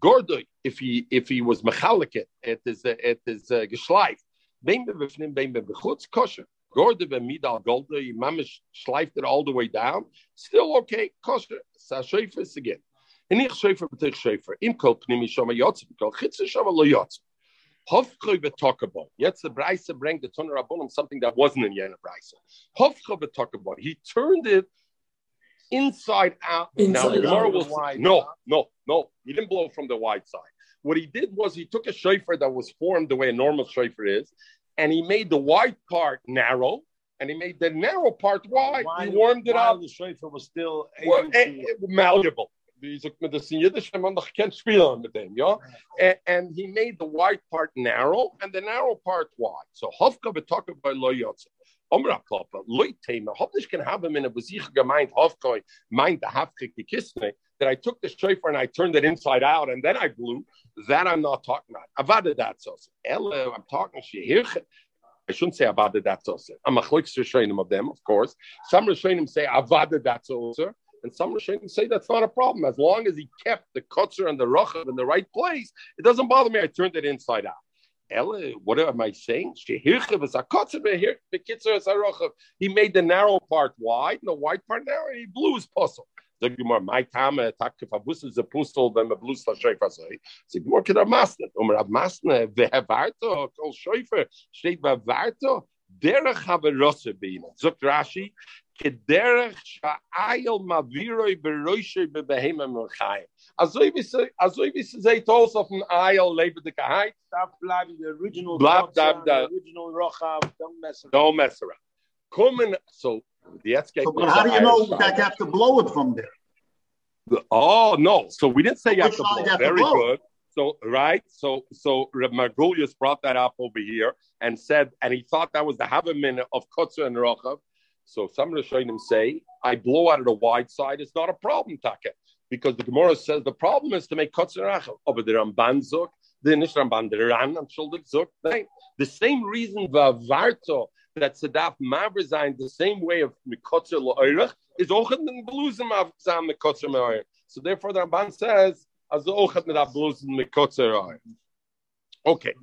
Gordoi, if he if he was mechalik it, it is uh, it is uh, geschleif. Bein befnim, bein bechutz, kosher. Gorda b'midal golda, mamish schleifed it all the way down. Still okay, kosher. Sa shofar is again. Inich shofar b'tich shofar. Im kol pnimi shama yotzim, kol chitza shama lo yotzim. Hofchoy b'tokabo. Jetzt the Braise bring the Tuner Rabbonim something that wasn't in Yena Braise. Hofchoy b'tokabo. He turned it inside out. now Inside the Gemara out. will say, no, no, no. He didn't blow from the wide side. What he did was he took a shofar that was formed the way a normal shofar is, and he made the wide part narrow, and he made the narrow part wide. he warmed it up. The shofar was still Well, able eh, to. eh, malleable. Die sagt mir, das in Yiddish, man noch kennt spielen mit dem, ja? And, and he made the wide part narrow and the narrow part wide. So Hofka betalken bei Lo Yotze. Omra Papa, Loy Tema, hoffentlich can have him in a Besicher gemeint, Hofka, meint the Hafkik Kisne, that I took the shofar and I turned it inside out and then I blew. That I'm not talking about. Avada so. Ella, I'm talking Shehirche. I shouldn't say Avada so. I'm a chlik Rishonim of them, of course. Some Rishonim say Avada so. And some Rishonim say that's not a problem. As long as he kept the kutzer and the rochav in the right place, it doesn't bother me. I turned it inside out. Ella, what am I saying? He made the narrow part wide and the wide part narrow. and He blew his puzzle. Sag ich mal, mein Tame, takke verbusse ze pustel, wenn man blus la schäfer sei. Sag ich mal, kedar masne. Um rab masne, wer warto, kol schäfer, steht bei warto, derech habe rosse beine. Sagt Rashi, kederech sha'ayel maviroi beroishe bebehema melchayim. Azoi wie se, azoi wie se seht aus auf dem Eil, lebe de geheit, Stop bleiben the original. Kotzer, dab, da. original Rochav. Don't mess around. don't mess around. Kommen, so, jetzt geht So, but how do you know that you have to blow it from there? Oh no! So we didn't say you have to blow. have to Very blow? good. So right. So so Margulius brought that up over here and said, and he thought that was the Havamin of Kotzer and Rochav. So some Rishonim say, I blow out of the wide side. It's not a problem, Taka, because the Gemara says the problem is to make Kotzer and Rochav. Aber the Ramban zog, the nicht Ramban, the Ran and Shuldik. Nein. The same reason Vavarto that Sadaf sein the same way of Mikotzer Lo'irach is auch in den Blusen Mavzam Mikotzer Lo'irach. So therefore the Ramban says, as mit der Blusen Mikotzer. Okay.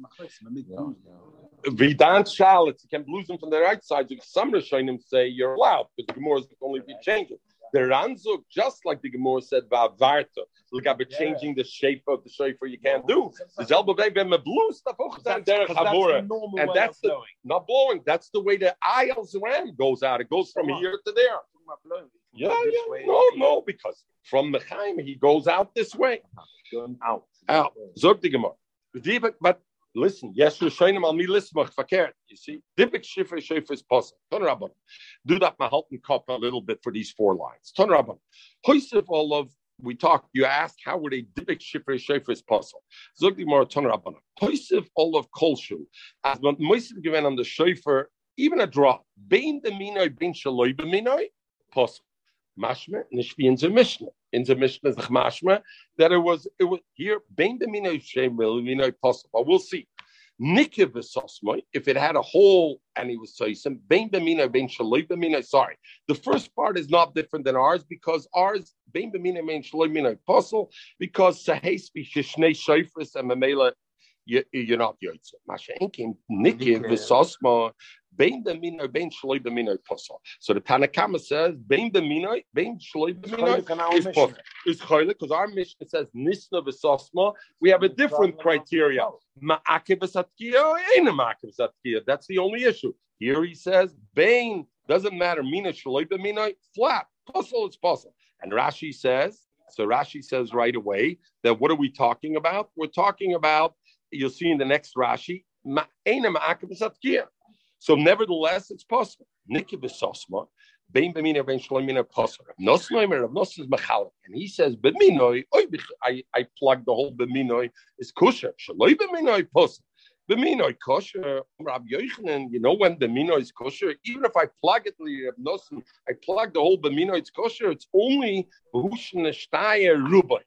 Vidan Charlotte, you can blues them from the right side. So some Rishonim say you're allowed because the Gemara can only be changing. The Ranzuk, just like the Gemara said, Vavarta, look at changing the shape of the shofar you can't do. The Zelba way the blue stuff auch That's, derech 'cause that's the normal And that's the- blowing. Not blowing. That's the way the aisles ram goes out. It goes from here to there. Talking about blowing. Yeah, yeah. No, no, because from the Chaim he goes out this way. Going out. Out. Zog the Gemara. But listen, yes, Rishonim al mi lismach verkehrt. You see, Dibik shifre shifre is possible. Ton Rabban. Do that Mahalton cup a little bit for these four lines. Ton Rabban. All of we talked. You asked how would a Dibik shifre shifre is possible. Zog the Gemara Ton Rabban. Hoisif all of kolshu. As man moisif given on the shofar, even a drop. Bein the minoi, bein shaloi b'minoi, possible. Mashma, nicht wie in the Mishnah. In the Mishnah is the mashma that it was it was here bein minoi shem minoi possible. We'll see. Nikiv v'sosmoi, if it had a hole and he was soisim, bein b'minoi, bein shaloi b'minoi. Sorry, the first part is not different than ours because ours bein b'minoi, bein shaloi b'minoi possible because sahes b'shishnei shofris and memela you- you're not yotze. Masha enkim nikiv v'sosmoi. Bein b'minoi, bein shaloi b'minoi possible. So the Tanakama says bein b'minoi, bein Chaylik on our is possible. Is choyle because our mission says nisna v'sosma. We have a different criteria. Ma'akev v'satkiya, ain't a ma'akev v'satkiya. That's the only issue. Here he says bain doesn't matter. Mina shaloi b'minoi flat. Puzzle is puzzle. And Rashi says. So Rashi says right away that what are we talking about? We're talking about. You'll see in the next Rashi. So nevertheless, it's possible. And he says b'minoi. oy, I I plug the whole b'minoi is kosher. Shaloi possible. B'minoi kosher. Rabbi Yochanan, you know when b'minoi is kosher, even if I plug it, Rab I plug the whole b'minoi it's kosher. It's only b'hushne shtaya rubai.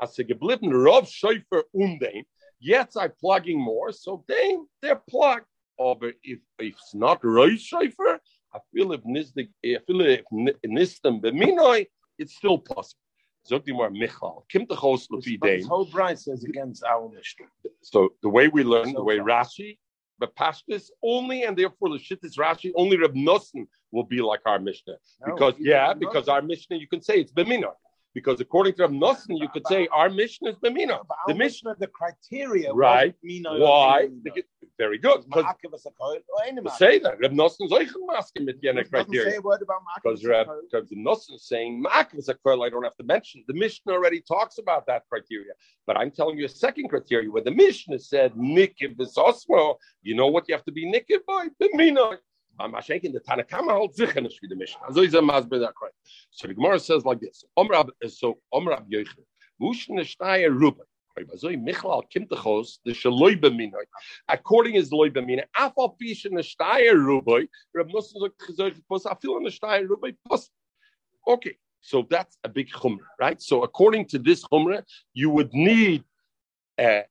As a geblieben Rav Schäufer undem. Jetzt I'm plugging more, so they they're plugged. Oh, Aber if, if it's not Roy Schäufer, I feel if nisdik, I feel if ni- nistem b'minoi, it's still possible. Zog die maar Michal. Kim Ghost But Lefi this whole Brian says against our mission. So the way we learn, the way. Rashi, but Pashtus only, and therefore the shit is Rashi only Reb Nosson will be like our Mishnah No, because yeah, because our Mishnah you can say it's Bemina because according to Reb Nosson you could say our Mishnah is Bemina. The Mishnah, Mishnah, the criteria, Right. why? Very good. Because Ma'akev as a kohen, or any man. say that Reb Nosson's Oichen masking with Yena It doesn't criteria. a word about Ma'akev Because as a Reb kohen. Nosson is saying is curl, I don't have to mention. The Mishnah already talks about that criteria. But I'm telling you a second criteria where the Mishnah said Nikiv is Osmo. You know what you have to be Nikiv by? Bemina. I'm shaking the Tanakama holds wie the. So is a masber that. So the Gemara says like this. Omrab so Omrab Ruben. According is Loi Bemina, Afal Pish in the Ruboy, Reb Nosson gesagt, Pos, Afil in the Ruboy, Pos. Okay, so that's a big chumrah, right? So according to this chumrah, you would need uh,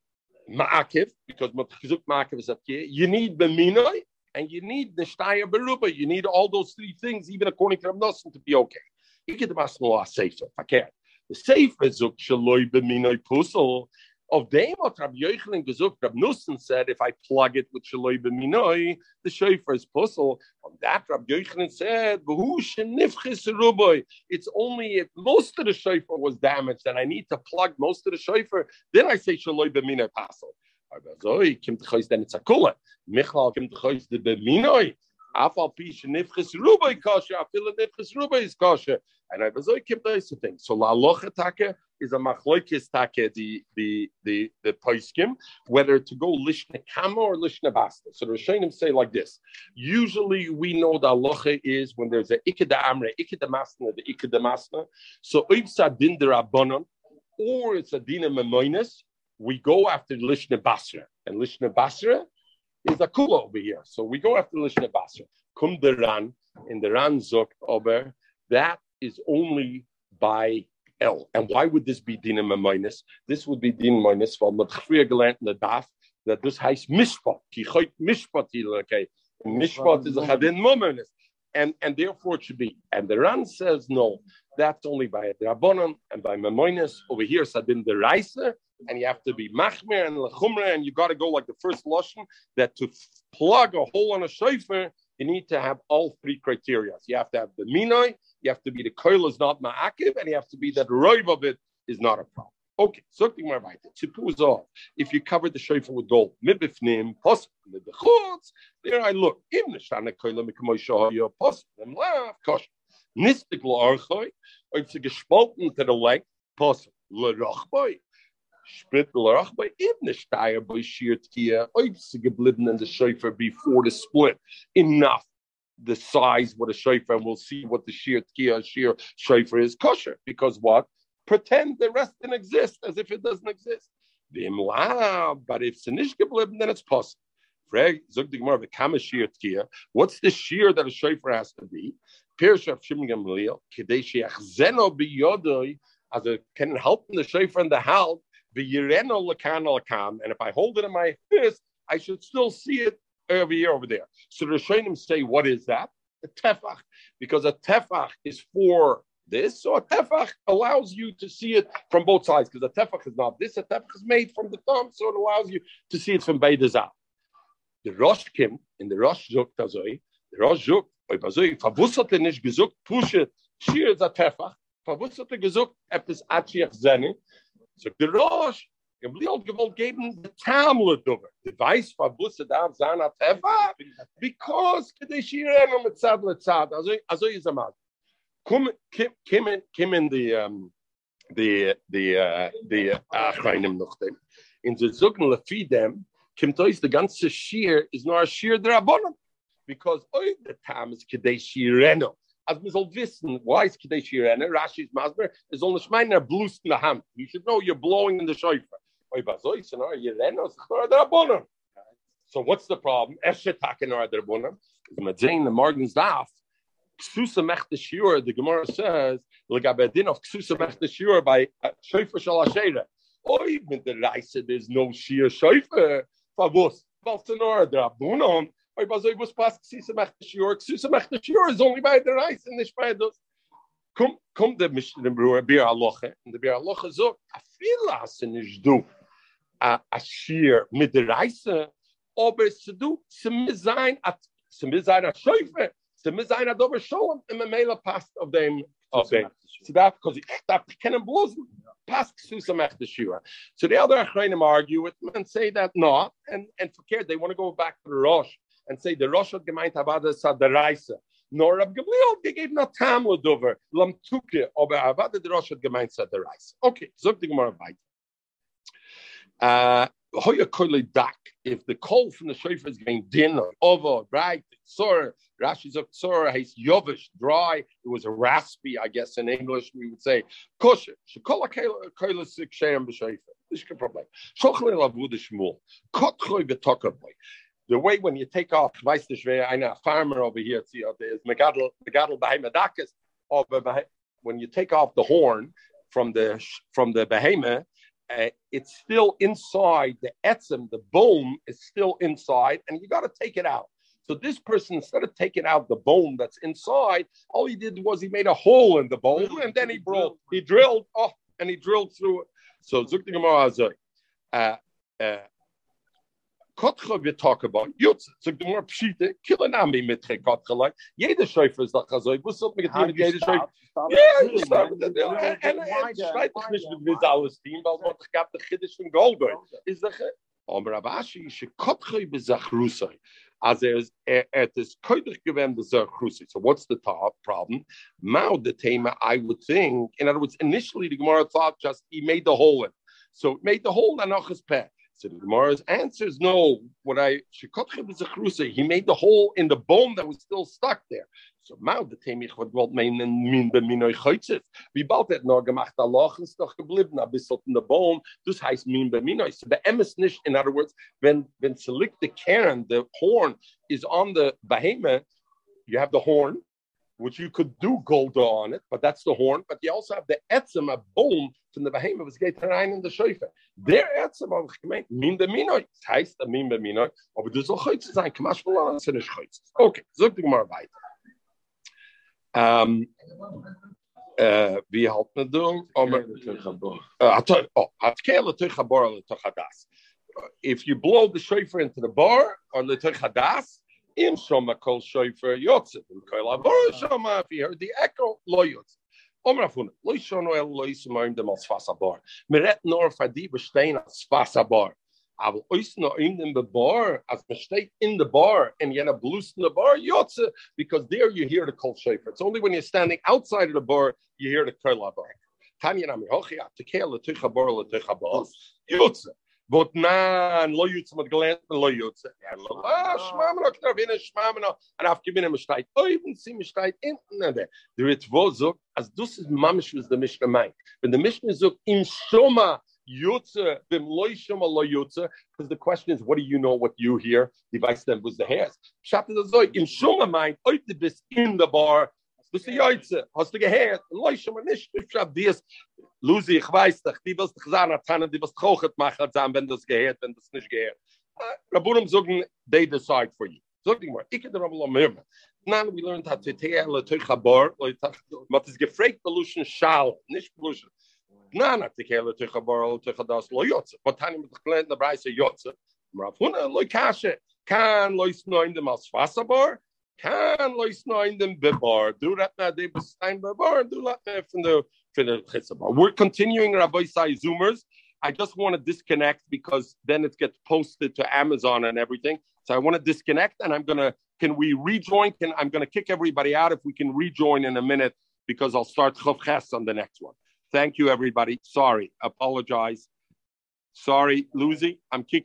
because Ma'akiv is up here. You need Beminoi, and you need the Steyr Beruba. You need all those three things, even according to Nosson, to be okay. You get the Masnoah Sefer, okay. The Sefer zok Shaloi Beminoi Pusel. Of them, what Rabbi gesucht, Rabbi Nussen said, if I plug it with Shaloi B'minoi, the shofar is puzzle. On that, Rabbi Yochanan said. It's only if most of the shofar was damaged and I need to plug most of the shofar, then I say Shaloi B'minoi puzzle. Zoi kim tchois then it's a kula. Michlal kim tchois the B'minoi. Afal pi shenifchis ruboy kasha, afil nifchis ruboy is kasha. And I like, kim those things. So la locha take is a machloikis take the the the the poiskim whether to go lishna kama or lishna basta. So the Rishonim say like this. Usually we know the halacha is when there's a ikeda amre, ikeda masna, the ikeda masna. So if sadin derabanan or it's a dina memoinus, we go after lishna basra. And lishna basra is a kula over here. So we go after lishna basra. Kum deran, ran in the ran zok over that is only by L. And why would this be dinam minus? This would be din minus from the früher gelernt in the that this heißt mishpat. Ki choit mishpat okay. Mishpat is a chadin mominus. And and therefore it should be. And the Ran says no, that's only by Rabbanon and by Memoinus. Over here, Sadin the Raisa, and you have to be Machmer and Lechumra, and you got to go like the first Lashon that to plug a hole on a shofar, you need to have all three criteria. You have to have the Minoi, you have to be the coil is not ma'akiv, and you have to be that roiv of it is not a problem. Okay, something more. Tipu is off. If you cover the shofar with gold, mibifnim, pos, chutz, there I look. Im neshana koila mikamoy shahoyo, pos, them laugh, kosh. Nistik lo archoy, or it's gespalten to the leg, pos, le rochboy. Sprit le rochboy, im neshtaya boy shir tkia, oib sie geblieben in the shofar before the split. Enough the size what a shofar, and we'll see what the sheer tkiya sheer shofar is kosher. Because what? Pretend the rest didn't exist as if it doesn't exist. But if it's nicht geblieben, then it's possible. What's the sheer that a shofar has to be? Pirush of Shimon Gamliel, kidei sheachzeno biyodoi, as a can help in the shofar and the lakam. And if I hold it in my fist, I should still see it over here, over there. So the Rishonim say, what is that? A tefach, because a tefach is for this, so a tefach allows you to see it from both sides, because a tefach is not this, a tefach is made from the thumb, so it allows you to see it from Beidazah. The Rosh Kim, in the Rosh Zuk Tazoi, the Rosh Zuk, Bazoi, verwusserte nicht gesucht, pushe, schier ist a tefach, verwusserte gesucht, etwas atchiach zene, so the Rosh, im Liel gewollt geben, the Tamlet over. The Weiss, verwusstet am Zana tefach, because kedei shirenu mit tzad letzad, also, also is a mal. Come, kim, kim, in, kim in the, um, the, the, uh, the, achreinim noch dem. In the Zucken lefidem, kim tois, the ganze shir is nur a shir der Abonim. Because oi the tam is kedei shirenu. As soll wissen, why is kedei shirenu? Rashi's masber is only shmeiner blust in the hand. You should know you're blowing in the shofar. Oi bazoi, so no, yirenu, is nur. So what's the problem? Eshetak in our derbunim. Madzain the Morgan's daf. Ksusa mechte shiur. The Gemara says legabedin of ksusa mechte shiur by uh, shofar shal asheira. Oy, with the rice, there's no sheer shofar. Favus. Balsanor drabunon. Oy, bazoi was pas ksusa mechte shiur. Ksusa mechte shiur is only by the rice and nicht by those. Kom, kom de Mishnah Berurah Bir Aloche. And the Bir Aloche zog, a filas in ish du. A, a sheer mit the rice. aber zu du, zum sein, at, zum sein a Schäufe, zum sein a dober Scholem, im Mele passt auf dem, auf dem. So that, because ich darf kennen bloß, passt zu some echte Shira. So the other Achreinim argue with them and say that no, and, and forget, they want to go back to the Rosh and say the Rosh hat gemeint, Avada Sadaraisa. Nor Rab Gamliel gegeben na Tam Dover, Lam Tuke, aber Avada der Rosh hat gemeint Sadaraisa. Okay, so die Gemara weiter. Uh, Hoya Kole Dak, if the call from the shofar is going din or over, right, sore, Rashi's of sore, he's yovish, dry, it was raspy, I guess in English we would say, kosher, shekola kole sik shem b'shofar. This is a problem. Shochle lavuda shmul, kotchoy b'tokaboy. The way when you take off, weiß nicht wer, farmer over here, see, there's megadol, megadol behemadakas, when you take off the horn from the from the behemoth, uh, it's still inside the etzem, the bone is still inside, and you got to take it out. So this person, instead of taking out the bone that's inside, all he did was he made a hole in the bone, and then he drilled, he drilled, oh, and he drilled through it. So Zukti Gemara uh, uh, Kotcha we talk about Yutz. So the more pshite, killenami mitre kotcha like. Jeder Schäufer ist doch so. Ich wusste, mit jeder Schäufer. Ja, ich start with that. And I schreit dich nicht mit wie alles Team, weil man gab der Chiddisch von Goldberg. Ist doch, aber Abashi, ich kotcha be Zachrusai. As er is, er, it is koidich gewend the Zachrusai. So what's the top problem? Mao the tema, I would think, in other words, initially the Gemara thought just he made the hole in. So it made the hole and his pet. So the Gemara's answer is no. What I he made the hole in the bone that was still stuck there. So Mao the Temich wat wolt meinen min be minoy choitzet. Wie bald het noch gemacht a loch ist doch geblieben a bissel in the bone. Das heißt min be minoy. So the emes nicht in other words when when select the Karen the horn is on the behemoth you have the horn which you could do gold on it, but that's the horn. But you also have the etzem, a bone from the behemoth was get rein in the shofar. Etzem habe ich gemeint, min be minoi. Das heißt, der min be minoi, aber du soll heute sein, kamash verloren, sind nicht heute. Okay, sag dich mal weiter. Um, uh, wie halt man du? Hat kele tuchabor le tuchadas. If you blow the shofar into the bar or the tuchadas, Im shoma kol shoifer yotzet. Im kol avor shoma, if you heard the echo, lo yotzet. Omer afun, lo shono el lo yismoim dem als fasabar. Meret nor fadi bestein als fasabar. Aber ois no in dem bar, as steht in the bar, and yet a blues in the bar, yotze, because there you hear the kol shoifer. It's only when you're standing outside of the bar, you hear the kol avor. Tanya nami hochi, atekel le tucha bar le tucha bar, yotze. But nan lo yutz mit gelernt lo yutz. Ja, lo ah. ah, shmamno kravine shmamno. And I've given him a shtayt. Oh, even see me shtayt in there. The it was so as this is mamish was the Mishnah mind. When the Mishnah is im shoma yutze bim lo shoma lo yutze because the question is what do you know what you hear? The vice then was the hairs. Shat the zoy im shoma mind. Oh, this in the bar. du sie joitze, hast du gehört, leuchte mir nicht, ich schaff dies, Lucy, ich weiß dich, die willst dich sagen, hat Hanna, die willst dich auch machen, als Hanna, wenn das gehört, wenn das nicht gehört. Ah, Rabunem sagen, they decide for you. Sag dich mal, ich kann dir aber noch mehr machen. Nein, wir lernen, dass wir teher, le teuch abor, man hat es gefragt, bei Luschen Schal, nicht bei Luschen. Nein, nein, die kehle teuch abor, le teuch adas, lo jotze. Wo tani mit dich plänt, na breise jotze. Mrafuna, lo kashe, kan, lo isnoin dem als Fassabor, Kan loisnoin them bebar. Do that now they bebar. Do that from the from the. We're continuing Rabbi Sai Zoomers. I just want to disconnect because then it gets posted to Amazon and everything. So I want to disconnect and I'm gonna can we rejoin? Can I'm gonna kick everybody out if we can rejoin in a minute because I'll start on the next one. Thank you, everybody. Sorry, apologize. Sorry, Lucy, I'm kicking.